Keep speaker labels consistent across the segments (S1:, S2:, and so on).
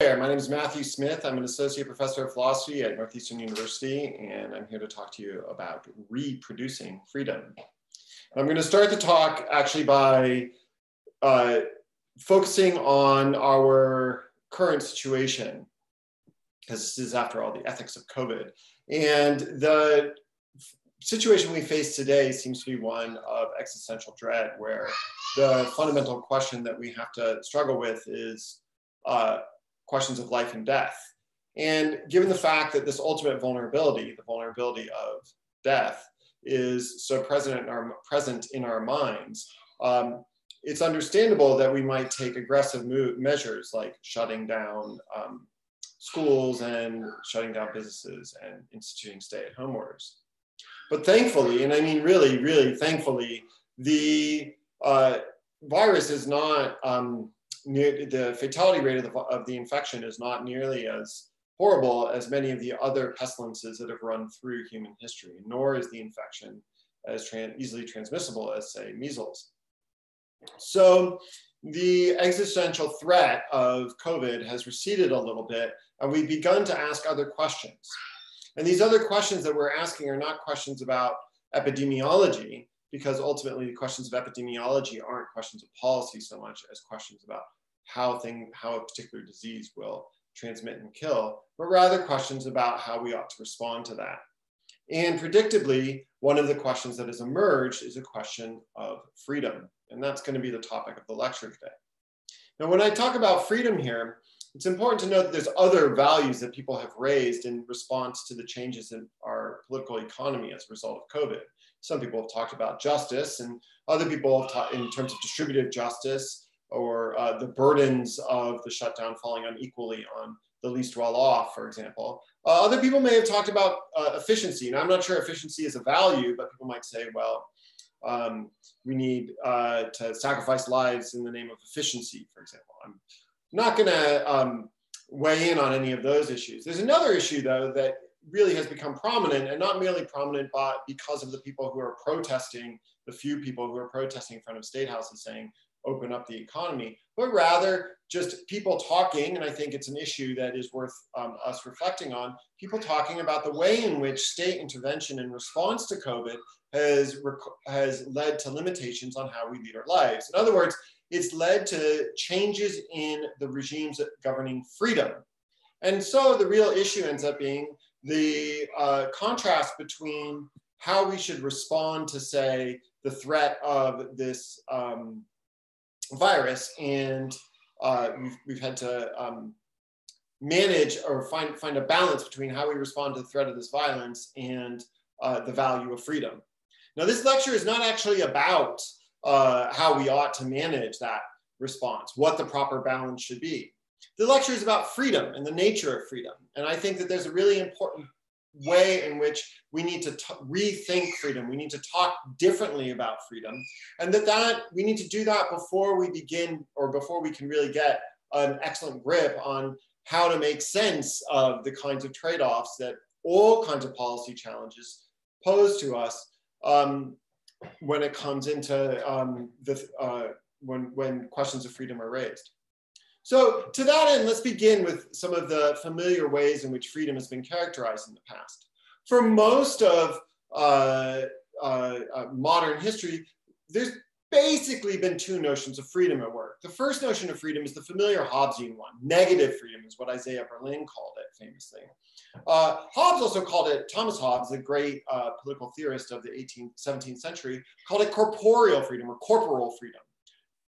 S1: there. My name is Matthew Smith. I'm an associate professor of philosophy at Northeastern University, and I'm here to talk to you about reproducing freedom. I'm going to start the talk actually by uh, focusing on our current situation, because this is, after all, the ethics of COVID. And the situation we face today seems to be one of existential dread, where the fundamental question that we have to struggle with is uh, questions of life and death. And given the fact that this ultimate vulnerability, the vulnerability of death, is so present in our, present in our minds, um, it's understandable that we might take aggressive measures like shutting down um, schools and shutting down businesses and instituting stay-at-home orders. But thankfully, and I mean really, really thankfully, the uh, virus is not um, near, the fatality rate of the, of the infection is not nearly as horrible as many of the other pestilences that have run through human history, nor is the infection as easily transmissible as, say, measles. So the existential threat of COVID has receded a little bit, and we've begun to ask other questions. And these other questions that we're asking are not questions about epidemiology, because ultimately the questions of epidemiology aren't questions of policy so much as questions about how thing how a particular disease will transmit and kill, but rather questions about how we ought to respond to that. And predictably, one of the questions that has emerged is a question of freedom. And that's going to be the topic of the lecture today. Now, when I talk about freedom here, it's important to note that there's other values that people have raised in response to the changes in our political economy as a result of COVID. Some people have talked about justice, and other people have talked in terms of distributive justice or uh, the burdens of the shutdown falling unequally on the least well off, for example. Uh, other people may have talked about uh, efficiency, and I'm not sure efficiency is a value, but people might say, well, um, we need uh, to sacrifice lives in the name of efficiency, for example. I'm not going to um, weigh in on any of those issues. There's another issue, though, that really has become prominent, and not merely prominent but because of the people who are protesting, the few people who are protesting in front of state houses saying, open up the economy, but rather just people talking, and I think it's an issue that is worth um, us reflecting on, people talking about the way in which state intervention in response to COVID has, has led to limitations on how we lead our lives. In other words, it's led to changes in the regimes governing freedom. And so the real issue ends up being the uh, contrast between how we should respond to, say, the threat of this um, virus, and uh, we've, we've had to um, manage or find, find a balance between how we respond to the threat of this violence and uh, the value of freedom. Now, this lecture is not actually about uh, how we ought to manage that response, what the proper balance should be. The lecture is about freedom and the nature of freedom. And I think that there's a really important way in which we need to rethink freedom. We need to talk differently about freedom. And that, that we need to do that before we begin or before we can really get an excellent grip on how to make sense of the kinds of trade-offs that all kinds of policy challenges pose to us um, when it comes into um, the, uh, when, when questions of freedom are raised. So to that end, let's begin with some of the familiar ways in which freedom has been characterized in the past. For most of uh, uh, uh, modern history, there's basically been two notions of freedom at work. The first notion of freedom is the familiar Hobbesian one. Negative freedom is what Isaiah Berlin called it famously. Uh, Hobbes also called it, Thomas Hobbes, the great uh, political theorist of the 18th, 17th century, called it corporeal freedom or corporal freedom.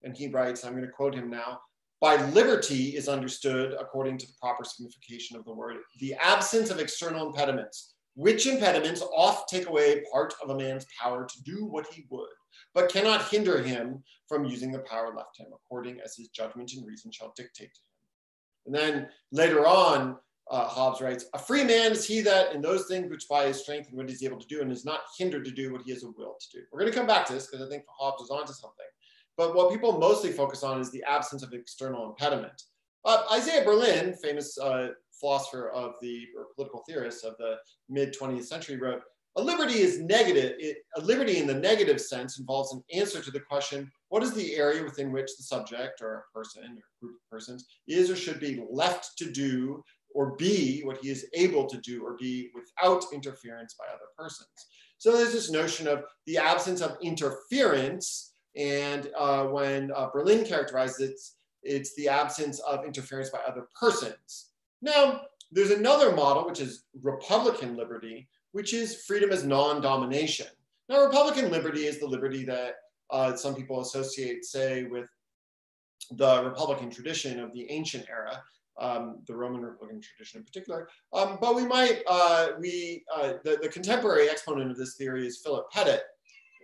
S1: And he writes, I'm going to quote him now, by liberty is understood, according to the proper signification of the word, the absence of external impediments, which impediments oft take away part of a man's power to do what he would, but cannot hinder him from using the power left him, according as his judgment and reason shall dictate to him. And then later on, uh, Hobbes writes, a free man is he that in those things which by his strength and what he's able to do and is not hindered to do what he has a will to do. We're going to come back to this because I think Hobbes is onto something. But what people mostly focus on is the absence of external impediment. Uh, Isaiah Berlin, famous uh, philosopher of the, or political theorist of the mid 20th century, wrote, a liberty is negative. It, a liberty in the negative sense involves an answer to the question, what is the area within which the subject or a person or group of persons is or should be left to do or be what he is able to do or be without interference by other persons. So there's this notion of the absence of interference. And uh, when uh, Berlin characterizes it, it's the absence of interference by other persons. Now, there's another model, which is Republican liberty, which is freedom as non-domination. Now, Republican liberty is the liberty that uh, some people associate, say, with the Republican tradition of the ancient era, um, the Roman Republican tradition in particular. Um, but we might, uh, we, uh, the, the contemporary exponent of this theory is Philip Pettit.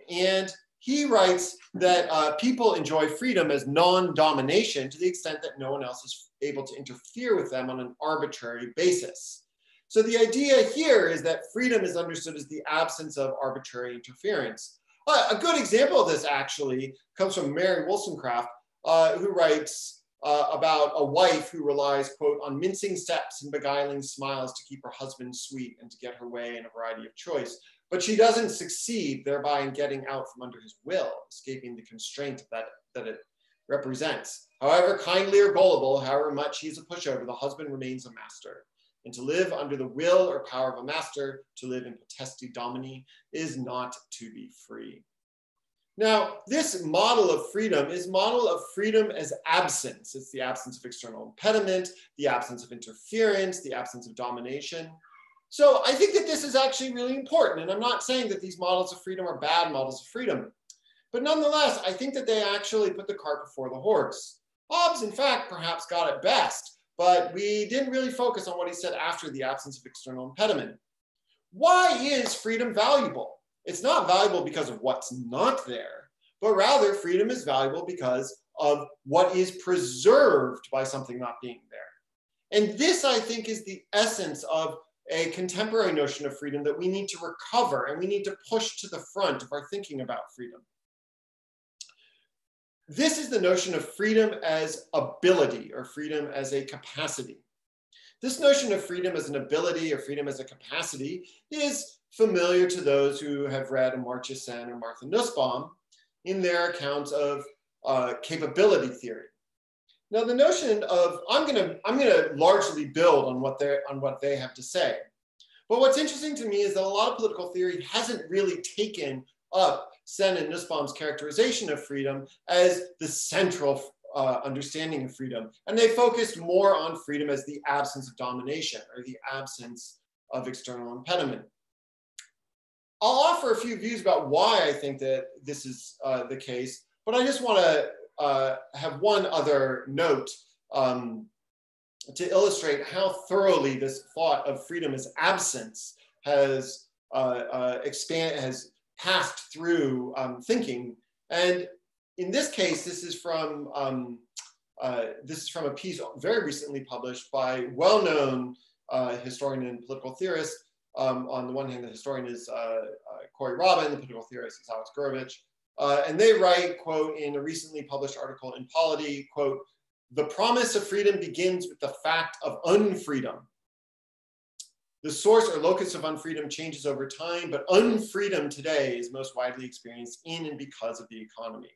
S1: And he writes that uh, people enjoy freedom as non-domination to the extent that no one else is able to interfere with them on an arbitrary basis. So the idea here is that freedom is understood as the absence of arbitrary interference. Uh, a good example of this actually comes from Mary Wollstonecraft, uh, who writes uh, about a wife who relies, quote, on mincing steps and beguiling smiles to keep her husband sweet and to get her way in a variety of choice. But she doesn't succeed thereby in getting out from under his will, escaping the constraint that, that it represents. However kindly or gullible, however much he's a pushover, the husband remains a master. And to live under the will or power of a master, to live in potesti domini, is not to be free. Now, this model of freedom is model of freedom as absence. It's the absence of external impediment, the absence of interference, the absence of domination. So I think that this is actually really important. And I'm not saying that these models of freedom are bad models of freedom. But nonetheless, I think that they actually put the cart before the horse. Hobbes, in fact, perhaps got it best but we didn't really focus on what he said after the absence of external impediment. Why is freedom valuable? It's not valuable because of what's not there, but rather freedom is valuable because of what is preserved by something not being there. And this, I think, is the essence of a contemporary notion of freedom that we need to recover and we need to push to the front of our thinking about freedom. This is the notion of freedom as ability or freedom as a capacity. This notion of freedom as an ability or freedom as a capacity is familiar to those who have read Amartya Sen or Martha Nussbaum in their accounts of uh, capability theory. Now, the notion of I'm going to I'm to largely build on what they on what they have to say. But what's interesting to me is that a lot of political theory hasn't really taken up Sen and Nussbaum's characterization of freedom as the central uh, understanding of freedom. And they focused more on freedom as the absence of domination or the absence of external impediment. I'll offer a few views about why I think that this is uh, the case, but I just want to uh, have one other note um, to illustrate how thoroughly this thought of freedom as absence has uh, uh expand has passed through um, thinking. And in this case, this is from um, uh, this is from a piece very recently published by well-known uh, historian and political theorist. Um, on the one hand, the historian is uh, uh Corey Robin, the political theorist is Alex Gourevitch. Uh, and they write, quote, in a recently published article in Polity, quote, the promise of freedom begins with the fact of unfreedom. The source or locus of unfreedom changes over time, but unfreedom today is most widely experienced in and because of the economy,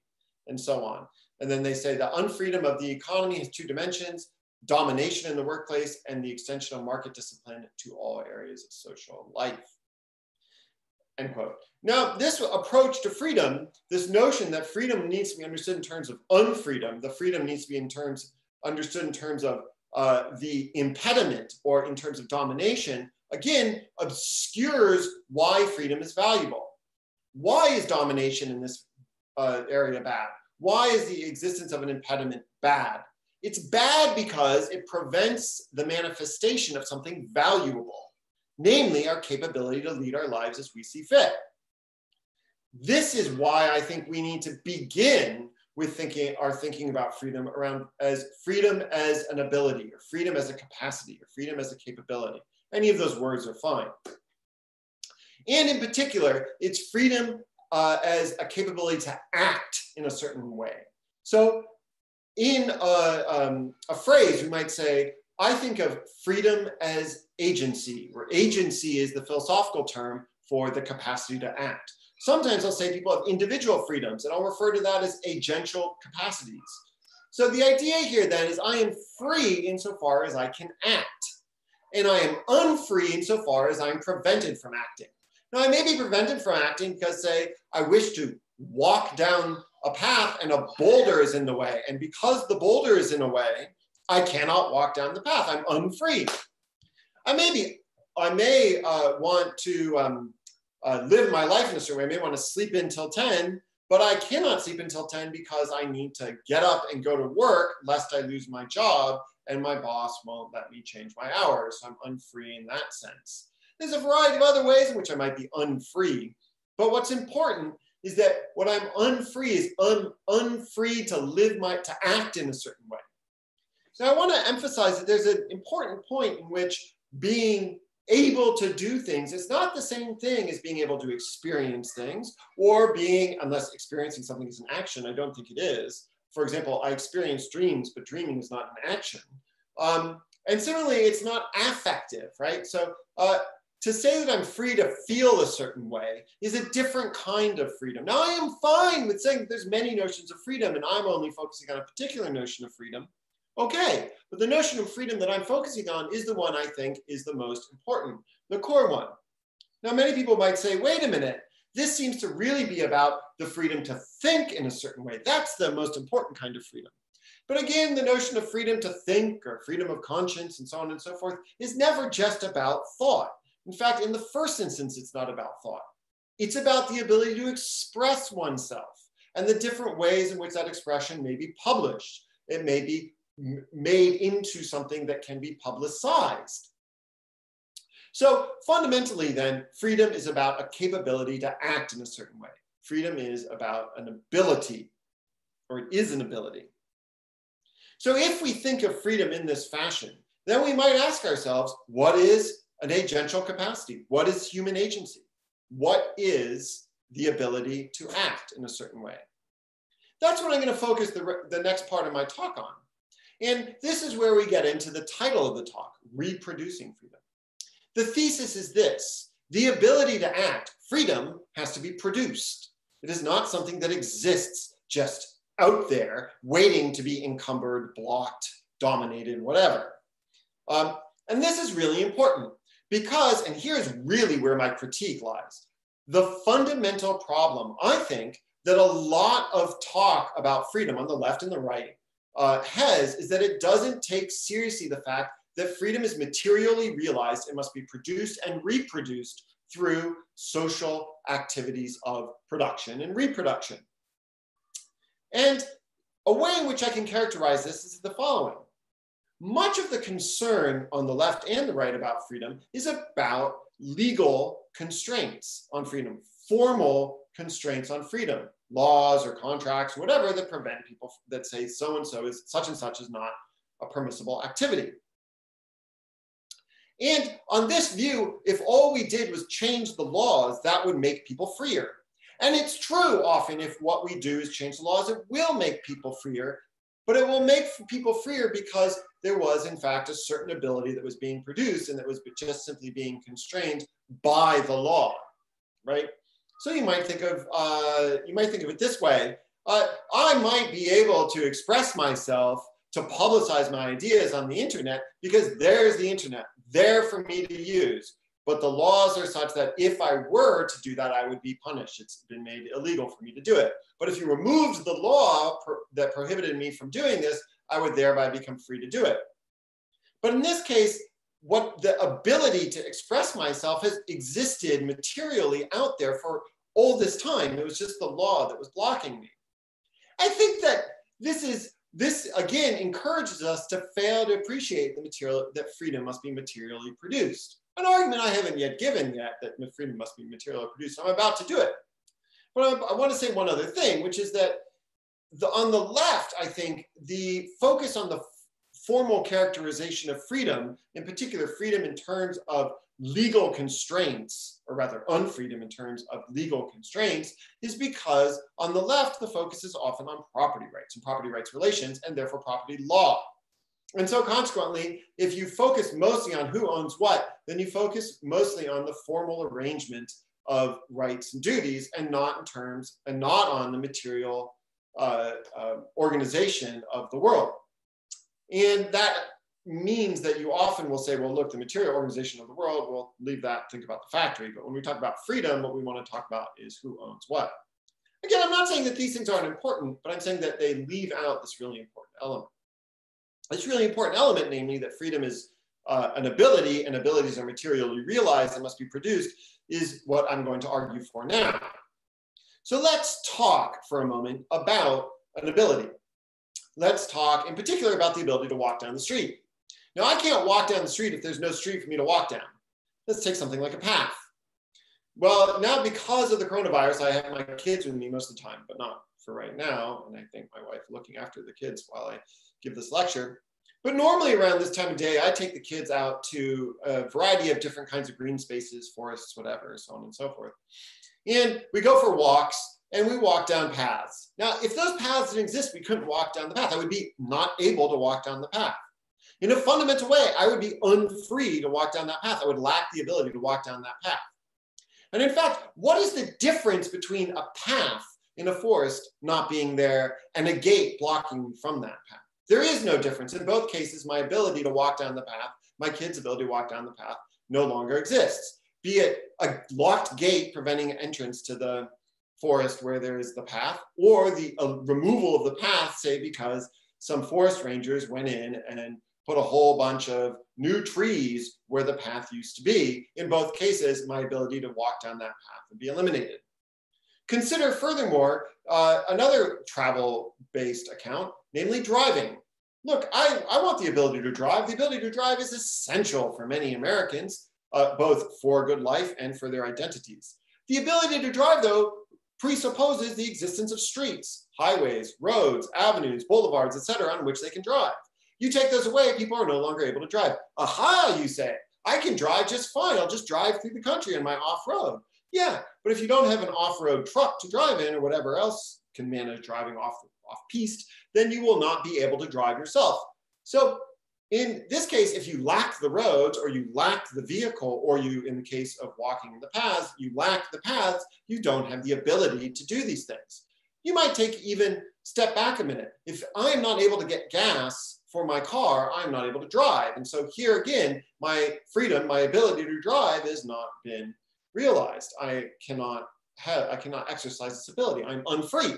S1: and so on. And then they say the unfreedom of the economy has two dimensions, domination in the workplace and the extension of market discipline to all areas of social life. End quote. Now, this approach to freedom, this notion that freedom needs to be understood in terms of unfreedom, the freedom needs to be in terms understood in terms of uh, the impediment or in terms of domination, again, obscures why freedom is valuable. Why is domination in this uh, area bad? Why is the existence of an impediment bad? It's bad because it prevents the manifestation of something valuable, namely our capability to lead our lives as we see fit. This is why I think we need to begin with thinking our thinking about freedom around as freedom as an ability or freedom as a capacity or freedom as a capability. Any of those words are fine. And in particular, it's freedom uh, as a capability to act in a certain way. So in a, um, a phrase, we might say, I think of freedom as agency, where agency is the philosophical term for the capacity to act. Sometimes I'll say people have individual freedoms, and I'll refer to that as agential capacities. So the idea here then is I am free insofar as I can act, and I am unfree insofar as I'm prevented from acting. Now, I may be prevented from acting because, say, I wish to walk down a path and a boulder is in the way. And because the boulder is in the way, I cannot walk down the path. I'm unfree. I may be, I may uh, want to um, uh, live my life in a certain way. I may want to sleep until 10, but I cannot sleep until 10 because I need to get up and go to work lest I lose my job and my boss won't let me change my hours. So I'm unfree in that sense. There's a variety of other ways in which I might be unfree. But what's important is that what I'm unfree is un, unfree to live my, to act in a certain way. So I want to emphasize that there's an important point in which being able to do things is not the same thing as being able to experience things or being, unless experiencing something is an action, I don't think it is. For example, I experience dreams, but dreaming is not an action. Um, and similarly, it's not affective, right? So uh, to say that I'm free to feel a certain way is a different kind of freedom. Now, I am fine with saying that there's many notions of freedom and I'm only focusing on a particular notion of freedom. Okay, but the notion of freedom that I'm focusing on is the one I think is the most important, the core one. Now, many people might say, wait a minute, this seems to really be about the freedom to think in a certain way. That's the most important kind of freedom. But again, the notion of freedom to think or freedom of conscience and so on and so forth is never just about thought. In fact, in the first instance, it's not about thought. It's about the ability to express oneself and the different ways in which that expression may be published. It may be made into something that can be publicized. So fundamentally then, freedom is about a capability to act in a certain way. Freedom is about an ability, or it is an ability. So if we think of freedom in this fashion, then we might ask ourselves, what is an agential capacity? What is human agency? What is the ability to act in a certain way? That's what I'm going to focus the, the next part of my talk on. And this is where we get into the title of the talk, Reproducing Freedom. The thesis is this, the ability to act, freedom has to be produced. It is not something that exists just out there waiting to be encumbered, blocked, dominated, whatever. Um, and this is really important because, and here's really where my critique lies, the fundamental problem, I think, that a lot of talk about freedom on the left and the right uh, has is that it doesn't take seriously the fact that freedom is materially realized and must be produced and reproduced through social activities of production and reproduction. And a way in which I can characterize this is the following. Much of the concern on the left and the right about freedom is about legal constraints on freedom, formal constraints on freedom laws or contracts, whatever, that prevent people that say so and so is such and such is not a permissible activity. And on this view, if all we did was change the laws, that would make people freer. And it's true often if what we do is change the laws, it will make people freer, but it will make people freer because there was in fact a certain ability that was being produced and that was just simply being constrained by the law, right? So you might think of uh, you might think of it this way: uh, I might be able to express myself to publicize my ideas on the internet because there's the internet there for me to use. But the laws are such that if I were to do that, I would be punished. It's been made illegal for me to do it. But if you removed the law pro that prohibited me from doing this, I would thereby become free to do it. But in this case, what the ability to express myself has existed materially out there for all this time. It was just the law that was blocking me. I think that this is this again encourages us to fail to appreciate the material that freedom must be materially produced. An argument I haven't yet given yet that freedom must be materially produced. I'm about to do it. But I, I want to say one other thing, which is that the, on the left, I think the focus on the formal characterization of freedom, in particular freedom in terms of legal constraints, or rather unfreedom in terms of legal constraints, is because on the left, the focus is often on property rights and property rights relations, and therefore property law. And so consequently, if you focus mostly on who owns what, then you focus mostly on the formal arrangement of rights and duties and not in terms and not on the material uh, uh, organization of the world. And that means that you often will say, well, look, the material organization of the world, we'll leave that, think about the factory. But when we talk about freedom, what we want to talk about is who owns what. Again, I'm not saying that these things aren't important, but I'm saying that they leave out this really important element. This really important element, namely that freedom is uh, an ability and abilities are materially realized and must be produced, is what I'm going to argue for now. So let's talk for a moment about an ability. Let's talk in particular about the ability to walk down the street. Now, I can't walk down the street if there's no street for me to walk down. Let's take something like a path. Well, now because of the coronavirus, I have my kids with me most of the time, but not for right now. And I think my wife looking after the kids while I give this lecture. But normally around this time of day, I take the kids out to a variety of different kinds of green spaces, forests, whatever, so on and so forth. And we go for walks and we walk down paths. Now, if those paths didn't exist, we couldn't walk down the path. I would be not able to walk down the path. In a fundamental way, I would be unfree to walk down that path. I would lack the ability to walk down that path. And in fact, what is the difference between a path in a forest not being there and a gate blocking from that path? There is no difference. In both cases, my ability to walk down the path, my kid's ability to walk down the path no longer exists. Be it a locked gate preventing entrance to the forest where there is the path, or the uh, removal of the path, say because some forest rangers went in and put a whole bunch of new trees where the path used to be. In both cases, my ability to walk down that path would be eliminated. Consider furthermore uh, another travel-based account, namely driving. Look, I, I want the ability to drive. The ability to drive is essential for many Americans, uh, both for good life and for their identities. The ability to drive, though, presupposes the existence of streets, highways, roads, avenues, boulevards, etc., on which they can drive. You take those away, people are no longer able to drive. Aha, you say, I can drive just fine. I'll just drive through the country on my off-road. Yeah, but if you don't have an off-road truck to drive in or whatever else can manage driving off, off-piste, then you will not be able to drive yourself. So in this case, if you lack the roads or you lack the vehicle, or you, in the case of walking in the paths, you lack the paths, you don't have the ability to do these things. You might take even step back a minute. If I'm not able to get gas for my car, I'm not able to drive. And so here again, my freedom, my ability to drive has not been realized. I cannot have, I cannot exercise this ability. I'm unfree.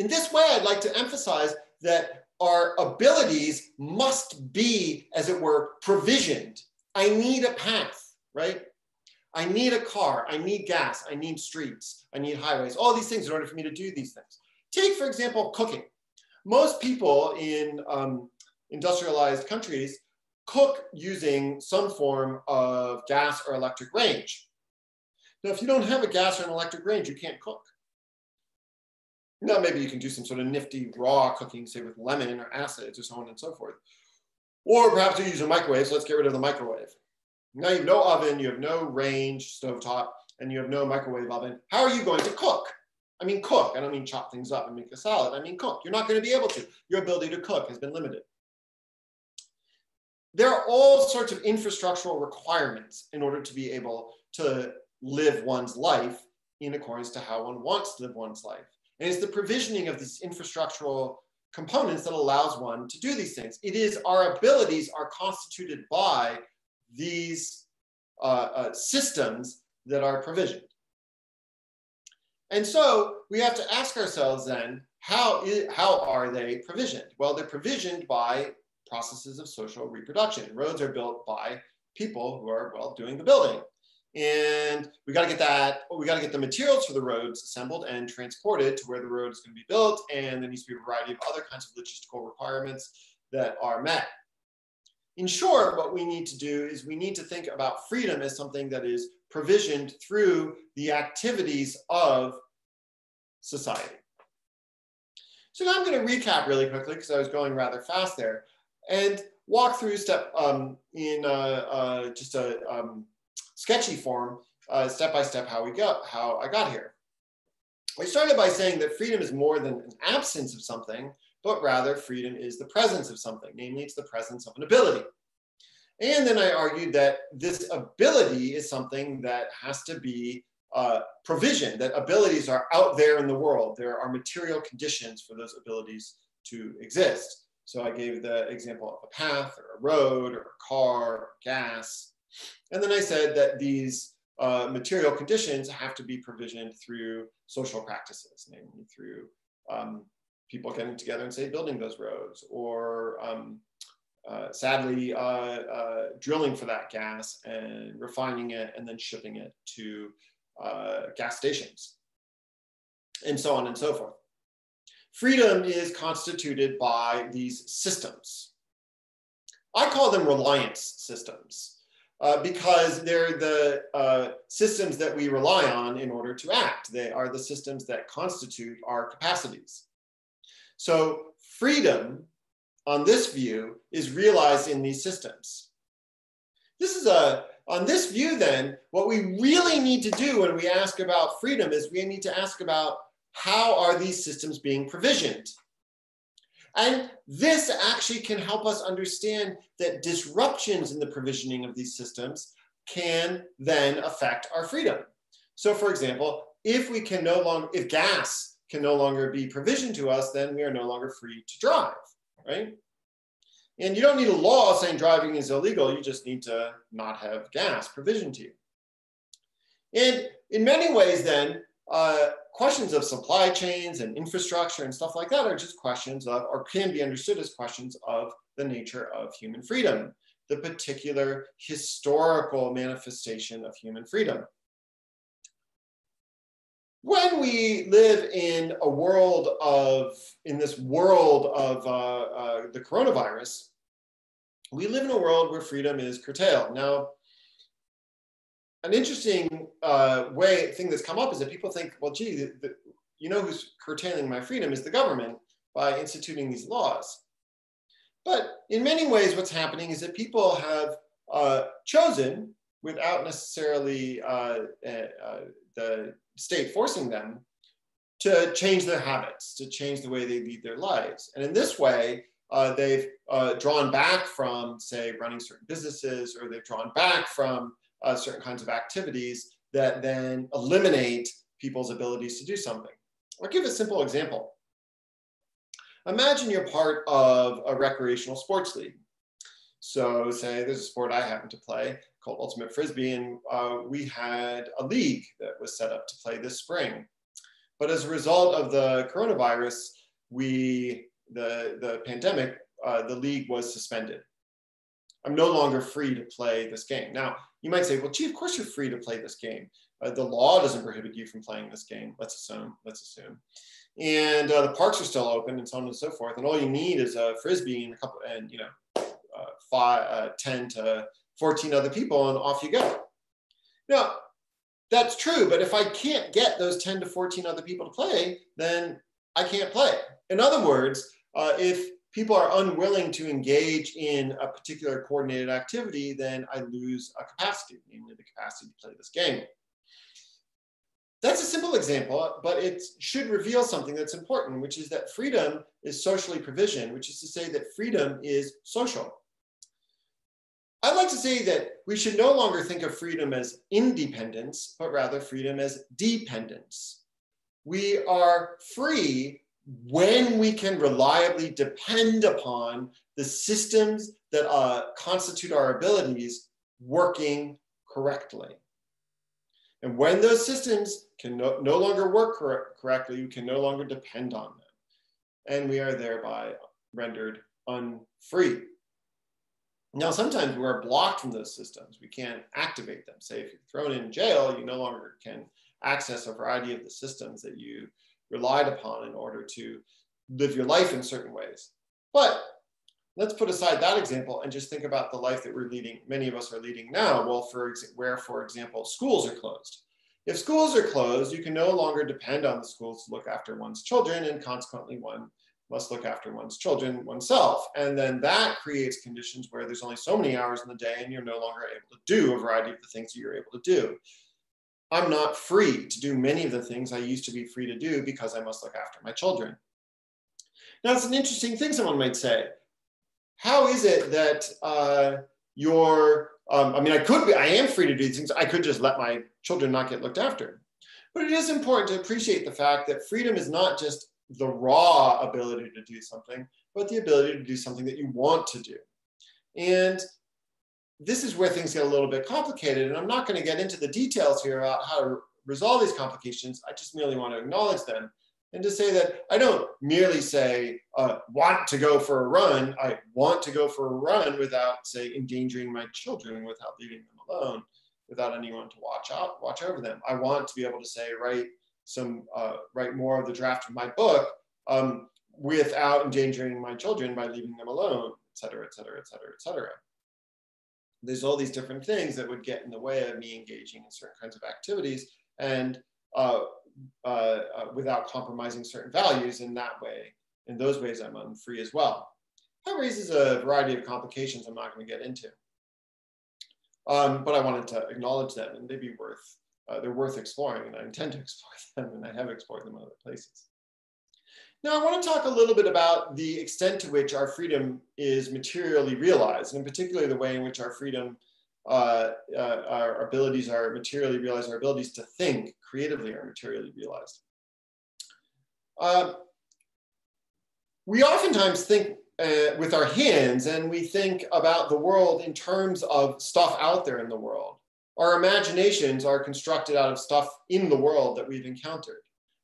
S1: In this way, I'd like to emphasize that our abilities must be, as it were, provisioned. I need a path, right? I need a car, I need gas, I need streets, I need highways, all these things in order for me to do these things. Take, for example, cooking. Most people in um, industrialized countries cook using some form of gas or electric range. Now, if you don't have a gas or an electric range, you can't cook. Now, maybe you can do some sort of nifty raw cooking, say with lemon or acids or so on and so forth. Or perhaps you use a microwave, so let's get rid of the microwave. Now you have no oven, you have no range, stovetop, and you have no microwave oven. How are you going to cook? I mean cook, I don't mean chop things up and make a salad. I mean cook. You're not going to be able to. Your ability to cook has been limited. There are all sorts of infrastructural requirements in order to be able to live one's life in accordance to how one wants to live one's life. And it's the provisioning of these infrastructural components that allows one to do these things. It is our abilities are constituted by these uh, uh, systems that are provisioned. And so we have to ask ourselves then, how, how are they provisioned? Well, they're provisioned by processes of social reproduction. Roads are built by people who are, well, doing the building. And we got to get that, we got to get the materials for the roads assembled and transported to where the road is going to be built. And there needs to be a variety of other kinds of logistical requirements that are met. In short, what we need to do is we need to think about freedom as something that is provisioned through the activities of society. So now I'm going to recap really quickly because I was going rather fast there and walk through step um, in uh, uh, just a um, sketchy form, uh, step by step, how we got, how I got here. We started by saying that freedom is more than an absence of something, but rather freedom is the presence of something. Namely, it's the presence of an ability. And then I argued that this ability is something that has to be uh, that abilities are out there in the world. There are material conditions for those abilities to exist. So I gave the example of a path or a road or a car or gas. And then I said that these uh, material conditions have to be provisioned through social practices, namely through um, people getting together and say building those roads or um, uh, sadly uh, uh, drilling for that gas and refining it and then shipping it to uh, gas stations and so on and so forth. Freedom is constituted by these systems. I call them reliance systems uh, because they're the uh, systems that we rely on in order to act. They are the systems that constitute our capacities. So freedom on this view is realized in these systems. This is a, on this view then, what we really need to do when we ask about freedom is we need to ask about how are these systems being provisioned? And this actually can help us understand that disruptions in the provisioning of these systems can then affect our freedom. So for example, if we can no longer, if gas can no longer be provisioned to us, then we are no longer free to drive, right? And you don't need a law saying driving is illegal. You just need to not have gas provisioned to you. And in many ways then, uh, questions of supply chains and infrastructure and stuff like that are just questions of, or can be understood as questions of the nature of human freedom, the particular historical manifestation of human freedom. When we live in a world of, in this world of uh, uh, the coronavirus, we live in a world where freedom is curtailed. Now, an interesting uh, way thing that's come up is that people think, well, gee, the, the, you know who's curtailing my freedom is the government by instituting these laws. But in many ways, what's happening is that people have uh, chosen, without necessarily uh, uh, uh the state forcing them, to change their habits, to change the way they lead their lives. And in this way, uh, they've drawn back from, say, running certain businesses, or they've drawn back from uh, certain kinds of activities that then eliminate people's abilities to do something. I'll give a simple example. Imagine you're part of a recreational sports league. So say there's a sport I happen to play called Ultimate Frisbee, and uh, we had a league that was set up to play this spring. But as a result of the coronavirus, we, the, the pandemic, uh, the league was suspended. I'm no longer free to play this game. Now, you might say, well, gee, of course you're free to play this game. Uh, the law doesn't prohibit you from playing this game. Let's assume, let's assume. And uh, the parks are still open and so on and so forth. And all you need is a Frisbee and a couple, and you know, uh, five, uh, 10 to 14 other people and off you go. Now, that's true, but if I can't get those 10 to 14 other people to play, then I can't play. In other words, uh, if people are unwilling to engage in a particular coordinated activity, then I lose a capacity, namely the capacity to play this game. That's a simple example, but it should reveal something that's important, which is that freedom is socially provisioned, which is to say that freedom is social. I'd like to say that we should no longer think of freedom as independence, but rather freedom as dependence. We are free when we can reliably depend upon the systems that uh, constitute our abilities working correctly. And when those systems can no, no longer work cor correctly, we can no longer depend on them. And we are thereby rendered unfree. Now, sometimes we're blocked from those systems. We can't activate them. Say, if you're thrown in jail, you no longer can access a variety of the systems that you relied upon in order to live your life in certain ways. But let's put aside that example and just think about the life that we're leading, many of us are leading now. Well, for where, for example, schools are closed. If schools are closed, you can no longer depend on the schools to look after one's children, and consequently, one must look after one's children oneself. And then that creates conditions where there's only so many hours in the day, and you're no longer able to do a variety of the things that you're able to do. I'm not free to do many of the things I used to be free to do because I must look after my children. Now, it's an interesting thing someone might say. How is it that uh, your, um, I mean, I could be, I am free to do these things. I could just let my children not get looked after. But it is important to appreciate the fact that freedom is not just the raw ability to do something, but the ability to do something that you want to do. And this is where things get a little bit complicated. And I'm not going to get into the details here about how to resolve these complications. I just merely want to acknowledge them and to say that I don't merely say, uh, want to go for a run. I want to go for a run without, say, endangering my children, without leaving them alone, without anyone to watch out, watch over them. I want to be able to say, write some, uh, write more of the draft of my book um, without endangering my children by leaving them alone, et cetera, et cetera, et cetera, et cetera. There's all these different things that would get in the way of me engaging in certain kinds of activities. And uh, uh, uh, without compromising certain values in that way. In those ways, I'm unfree as well. That raises a variety of complications I'm not going to get into. Um, but I wanted to acknowledge them and they'd be worth, uh, they're worth exploring and I intend to explore them and I have explored them in other places. Now I want to talk a little bit about the extent to which our freedom is materially realized, and in particular the way in which our freedom uh, uh, our abilities are materially realized, our abilities to think creatively are materially realized. Uh, we oftentimes think uh, with our hands and we think about the world in terms of stuff out there in the world. Our imaginations are constructed out of stuff in the world that we've encountered.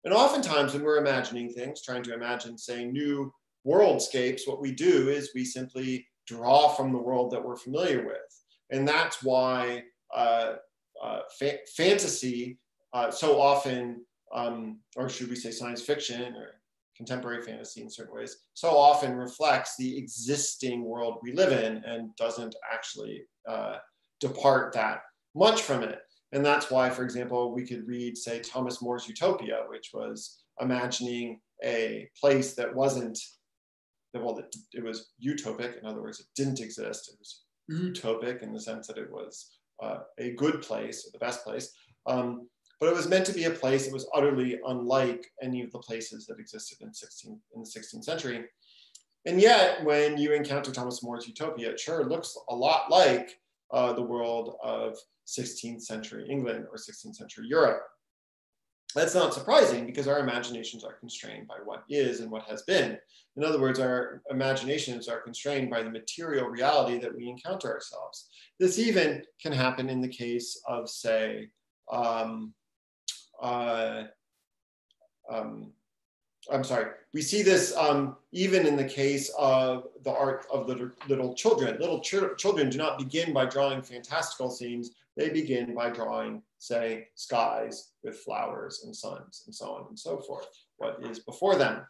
S1: And oftentimes when we're imagining things, trying to imagine, say, new worldscapes, what we do is we simply draw from the world that we're familiar with. And that's why uh, uh, fa fantasy uh, so often, um, or should we say science fiction or contemporary fantasy in certain ways, so often reflects the existing world we live in and doesn't actually uh, depart that much from it. And that's why, for example, we could read, say, Thomas More's Utopia, which was imagining a place that wasn't, well, it was utopic. In other words, it didn't exist. It was utopic in the sense that it was uh, a good place, or the best place. Um, but it was meant to be a place that was utterly unlike any of the places that existed in, 16, in the 16th century. And yet, when you encounter Thomas More's Utopia, it sure looks a lot like uh, the world of 16th century England or 16th century Europe. That's not surprising because our imaginations are constrained by what is and what has been. In other words, our imaginations are constrained by the material reality that we encounter ourselves. This even can happen in the case of, say, um, uh, um, I'm sorry, we see this um, even in the case of the art of little, little children. Little ch children do not begin by drawing fantastical scenes, they begin by drawing, say, skies with flowers and suns and so on and so forth, what is before them.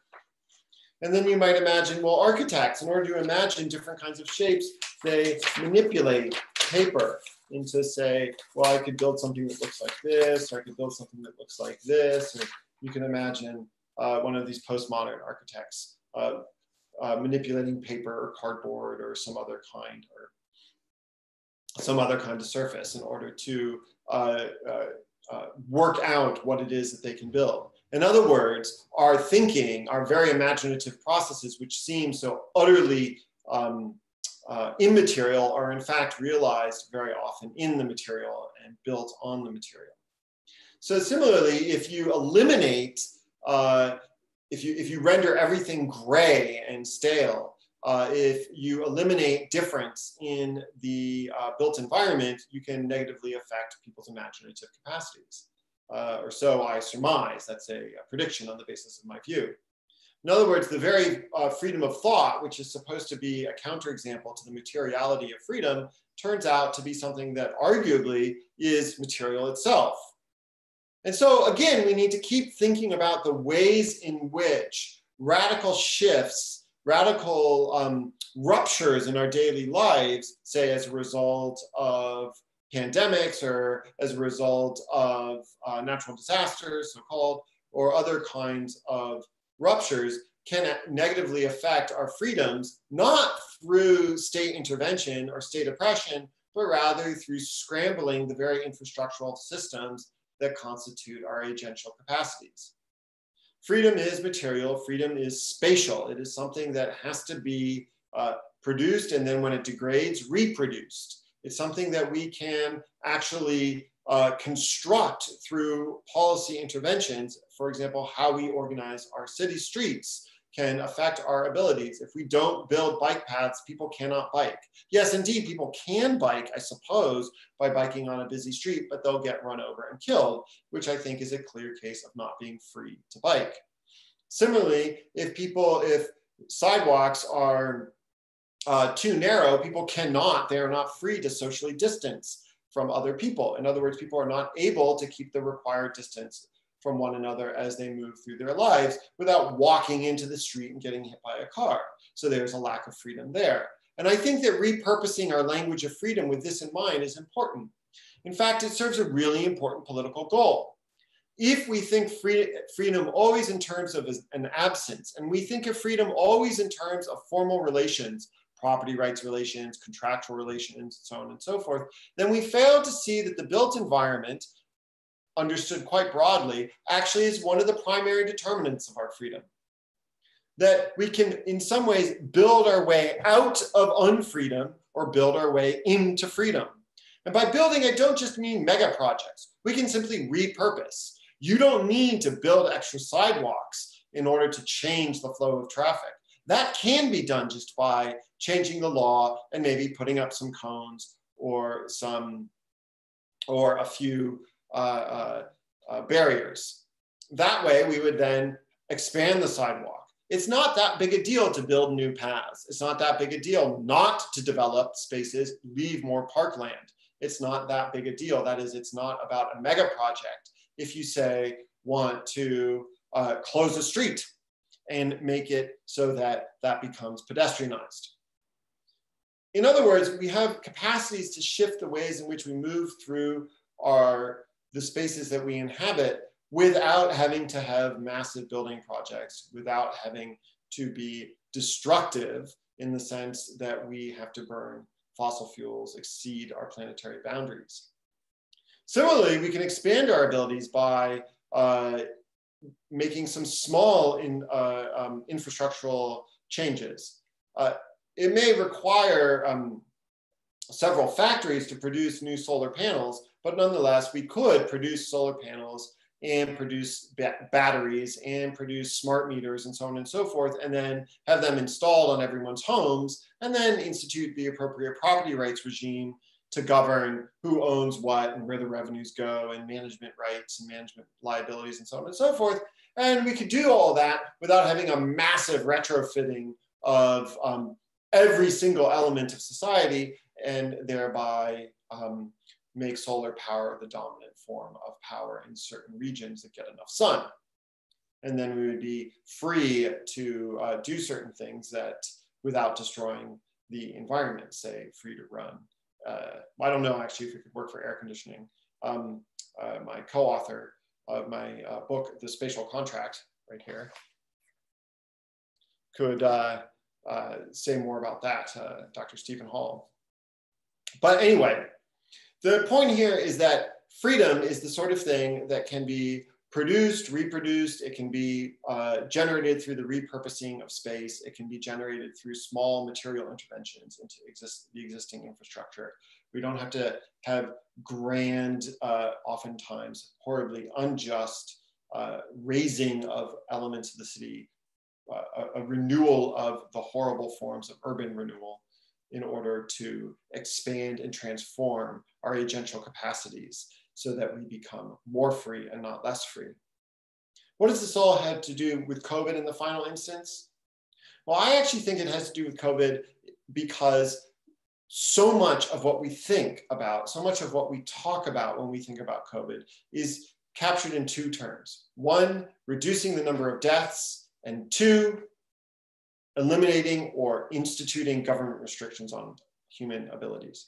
S1: And then you might imagine, well, architects, in order to imagine different kinds of shapes, they manipulate paper into say, well, I could build something that looks like this, or I could build something that looks like this. Or you can imagine uh, one of these postmodern architects uh, uh, manipulating paper or cardboard or some other kind or some other kind of surface in order to uh, uh, uh, work out what it is that they can build. In other words, our thinking, our very imaginative processes, which seem so utterly um, uh, immaterial, are in fact realized very often in the material and built on the material. So similarly, if you eliminate, uh, if, you, if you render everything gray and stale, uh, if you eliminate difference in the uh, built environment, you can negatively affect people's imaginative capacities. Uh, or so I surmise. That's a, a, prediction on the basis of my view. In other words, the very uh, freedom of thought, which is supposed to be a counterexample to the materiality of freedom, turns out to be something that arguably is material itself. And so again, we need to keep thinking about the ways in which radical shifts radical um, ruptures in our daily lives, say as a result of pandemics or as a result of uh, natural disasters, so called, or other kinds of ruptures, can negatively affect our freedoms, not through state intervention or state oppression, but rather through scrambling the very infrastructural systems that constitute our agential capacities. Freedom is material, freedom is spatial. It is something that has to be uh, produced and then when it degrades, reproduced. It's something that we can actually uh, construct through policy interventions. For example, how we organize our city streets can affect our abilities. If we don't build bike paths, people cannot bike. Yes, indeed, people can bike, I suppose, by biking on a busy street, but they'll get run over and killed, which I think is a clear case of not being free to bike. Similarly, if people, if sidewalks are uh, too narrow, people cannot, they are not free to socially distance from other people. In other words, people are not able to keep the required distance from one another as they move through their lives without walking into the street and getting hit by a car. So there's a lack of freedom there. And I think that repurposing our language of freedom with this in mind is important. In fact, it serves a really important political goal. If we think free, freedom always in terms of an absence, and we think of freedom always in terms of formal relations, property rights relations, contractual relations, and so on and so forth, then we fail to see that the built environment understood quite broadly, actually is one of the primary determinants of our freedom. That we can, in some ways, build our way out of unfreedom or build our way into freedom. And by building, I don't just mean mega projects. We can simply repurpose. You don't need to build extra sidewalks in order to change the flow of traffic. That can be done just by changing the law and maybe putting up some cones or some or a few uh, uh, uh, barriers. That way we would then expand the sidewalk. It's not that big a deal to build new paths. It's not that big a deal not to develop spaces, leave more parkland. It's not that big a deal. That is, it's not about a mega project. If you say want to uh, close a street and make it so that that becomes pedestrianized. In other words, we have capacities to shift the ways in which we move through our the spaces that we inhabit without having to have massive building projects, without having to be destructive in the sense that we have to burn fossil fuels, exceed our planetary boundaries. Similarly, we can expand our abilities by uh, making some small in, uh, um, infrastructural changes. Uh, it may require um, several factories to produce new solar panels, but nonetheless, we could produce solar panels and produce ba batteries and produce smart meters and so on and so forth, and then have them installed on everyone's homes, and then institute the appropriate property rights regime to govern who owns what and where the revenues go and management rights and management liabilities and so on and so forth. And we could do all that without having a massive retrofitting of um, every single element of society and thereby um, make solar power the dominant form of power in certain regions that get enough sun. And then we would be free to uh, do certain things that without destroying the environment, say free to run. Uh, I don't know actually if it could work for air conditioning. Um, uh, my co-author of my uh, book, The Spatial Contract, right here, could uh, uh, say more about that, Dr. Stephen Hall. But anyway, the point here is that freedom is the sort of thing that can be produced, reproduced, it can be uh, generated through the repurposing of space, it can be generated through small material interventions into exist the existing infrastructure. We don't have to have grand, uh, oftentimes horribly unjust uh, razing of elements of the city, uh, a, a renewal of the horrible forms of urban renewal in order to expand and transform our agential capacities so that we become more free and not less free. What does this all have to do with COVID in the final instance? Well, I actually think it has to do with COVID because so much of what we think about, so much of what we talk about when we think about COVID is captured in two terms. One, reducing the number of deaths, and two, eliminating or instituting government restrictions on human abilities.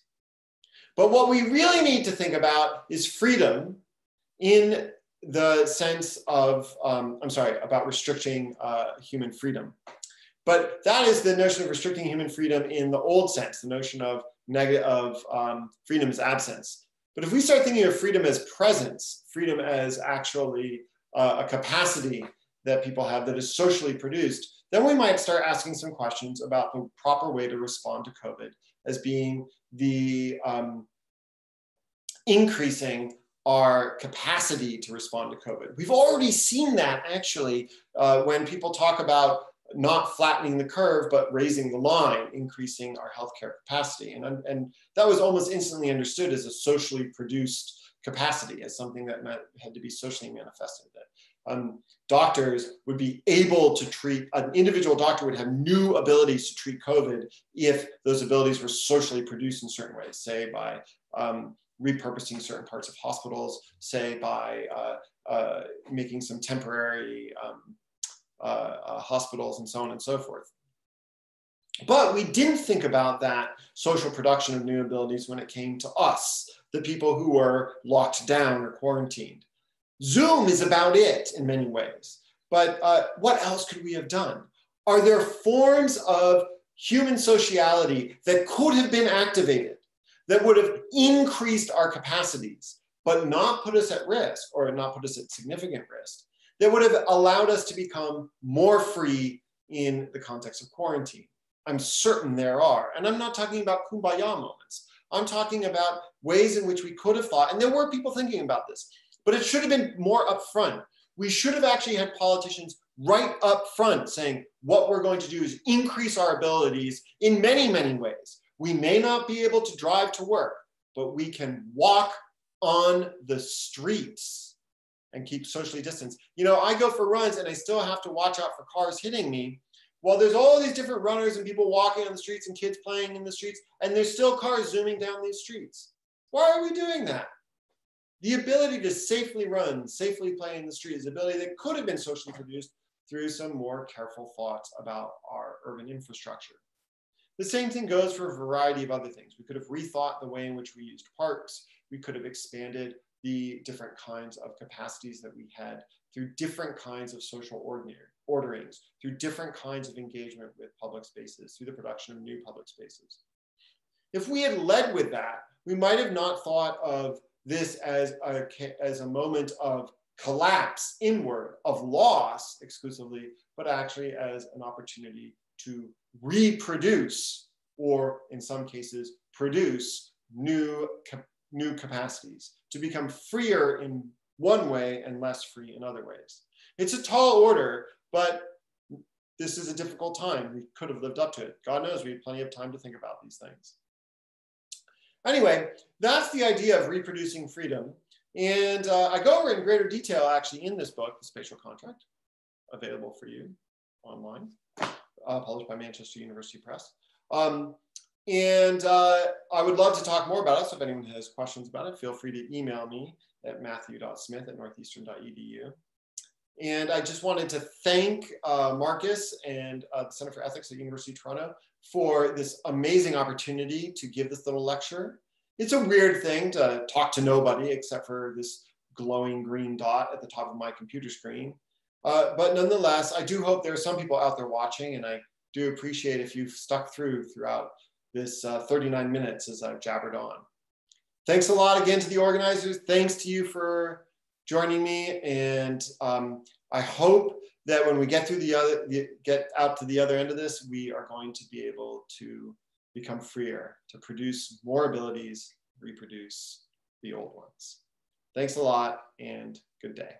S1: But what we really need to think about is freedom in the sense of, um, I'm sorry, about restricting uh, human freedom. But that is the notion of restricting human freedom in the old sense, the notion of negative of um, freedom as absence. But if we start thinking of freedom as presence, freedom as actually uh, a capacity that people have that is socially produced, then we might start asking some questions about the proper way to respond to COVID as being the um, increasing our capacity to respond to COVID. We've already seen that actually uh, when people talk about not flattening the curve, but raising the line, increasing our healthcare capacity. And, and that was almost instantly understood as a socially produced capacity, as something that meant, had to be socially manifested. That um, doctors would be able to treat, an individual doctor would have new abilities to treat COVID if those abilities were socially produced in certain ways, say by um, repurposing certain parts of hospitals, say by uh, uh, making some temporary um, uh, uh, hospitals and so on and so forth. But we didn't think about that social production of new abilities when it came to us, the people who were locked down or quarantined. Zoom is about it in many ways. But uh, what else could we have done? Are there forms of human sociality that could have been activated that would have increased our capacities, but not put us at risk or not put us at significant risk, that would have allowed us to become more free in the context of quarantine. I'm certain there are. And I'm not talking about kumbaya moments. I'm talking about ways in which we could have thought, and there were people thinking about this, but it should have been more upfront. We should have actually had politicians right up front saying what we're going to do is increase our abilities in many, many ways. We may not be able to drive to work, but we can walk on the streets and keep socially distanced. You know, I go for runs and I still have to watch out for cars hitting me. Well, there's all these different runners and people walking on the streets and kids playing in the streets, and there's still cars zooming down these streets. Why are we doing that? The ability to safely run, safely play in the street is ability that could have been socially produced through some more careful thoughts about our urban infrastructure. The same thing goes for a variety of other things. We could have rethought the way in which we used parks. We could have expanded the different kinds of capacities that we had through different kinds of social ordinary, orderings, through different kinds of engagement with public spaces, through the production of new public spaces. If we had led with that, we might have not thought of this as a, as a moment of collapse inward, of loss exclusively, but actually as an opportunity to reproduce, or in some cases, produce new, new capacities, to become freer in one way and less free in other ways. It's a tall order, but this is a difficult time. We could have lived up to it. God knows we had plenty of time to think about these things. Anyway, that's the idea of reproducing freedom. And uh, I go over in greater detail actually in this book, The Spatial Contract, available for you online uh, published by Manchester University Press. Um, and uh, I would love to talk more about it. So if anyone has questions about it, feel free to email me at matthew.smith at northeastern.edu. And I just wanted to thank uh, Marcus and uh, the Center for Ethics at University of Toronto for this amazing opportunity to give this little lecture. It's a weird thing to talk to nobody except for this glowing green dot at the top of my computer screen. Uh, but nonetheless, I do hope there are some people out there watching, and I do appreciate if you've stuck through throughout this uh, 39 minutes as I've jabbered on. Thanks a lot again to the organizers. Thanks to you for joining me, and um, I hope that when we get through the other, get out to the other end of this, we are going to be able to become freer, to produce more abilities, reproduce the old ones. Thanks a lot, and good day.